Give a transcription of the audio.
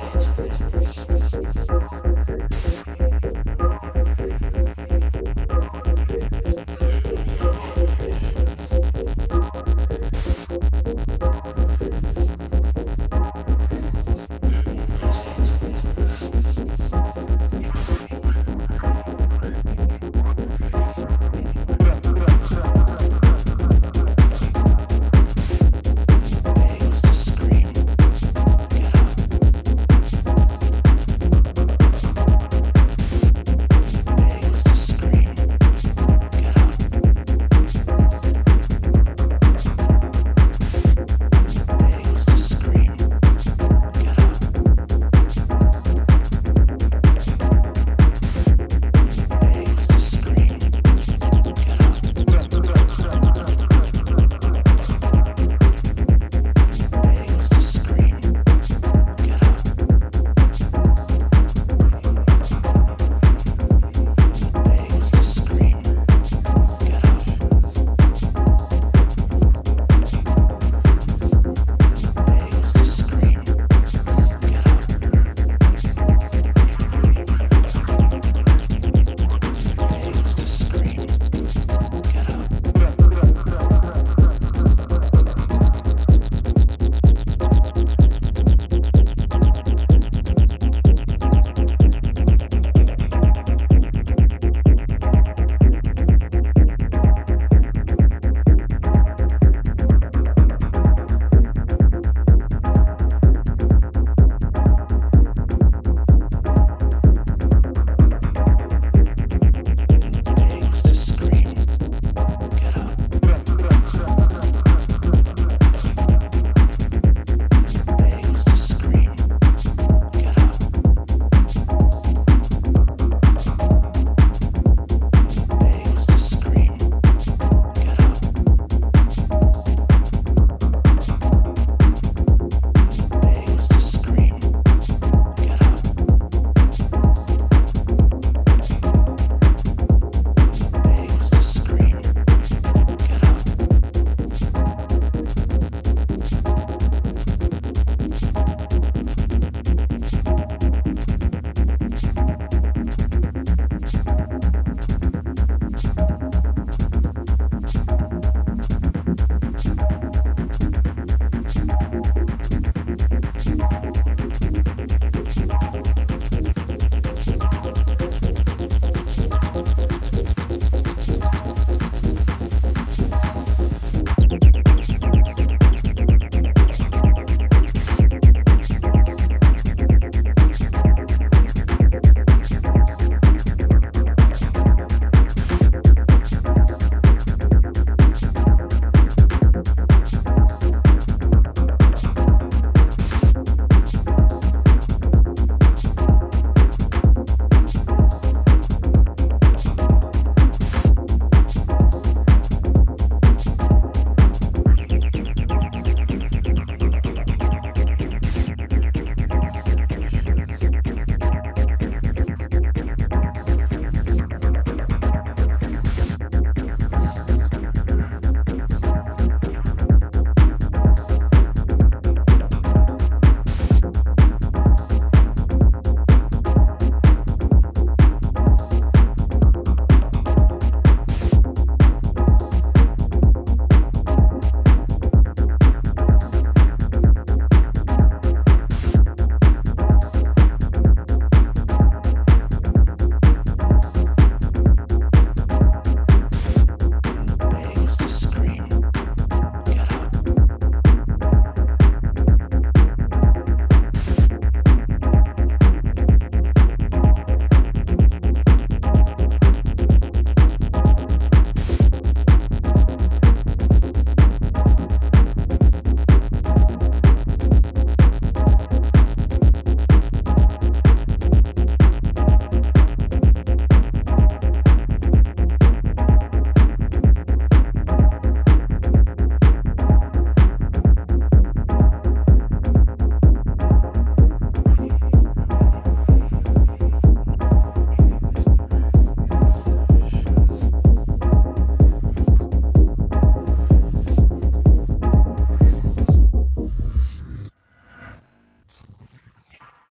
now.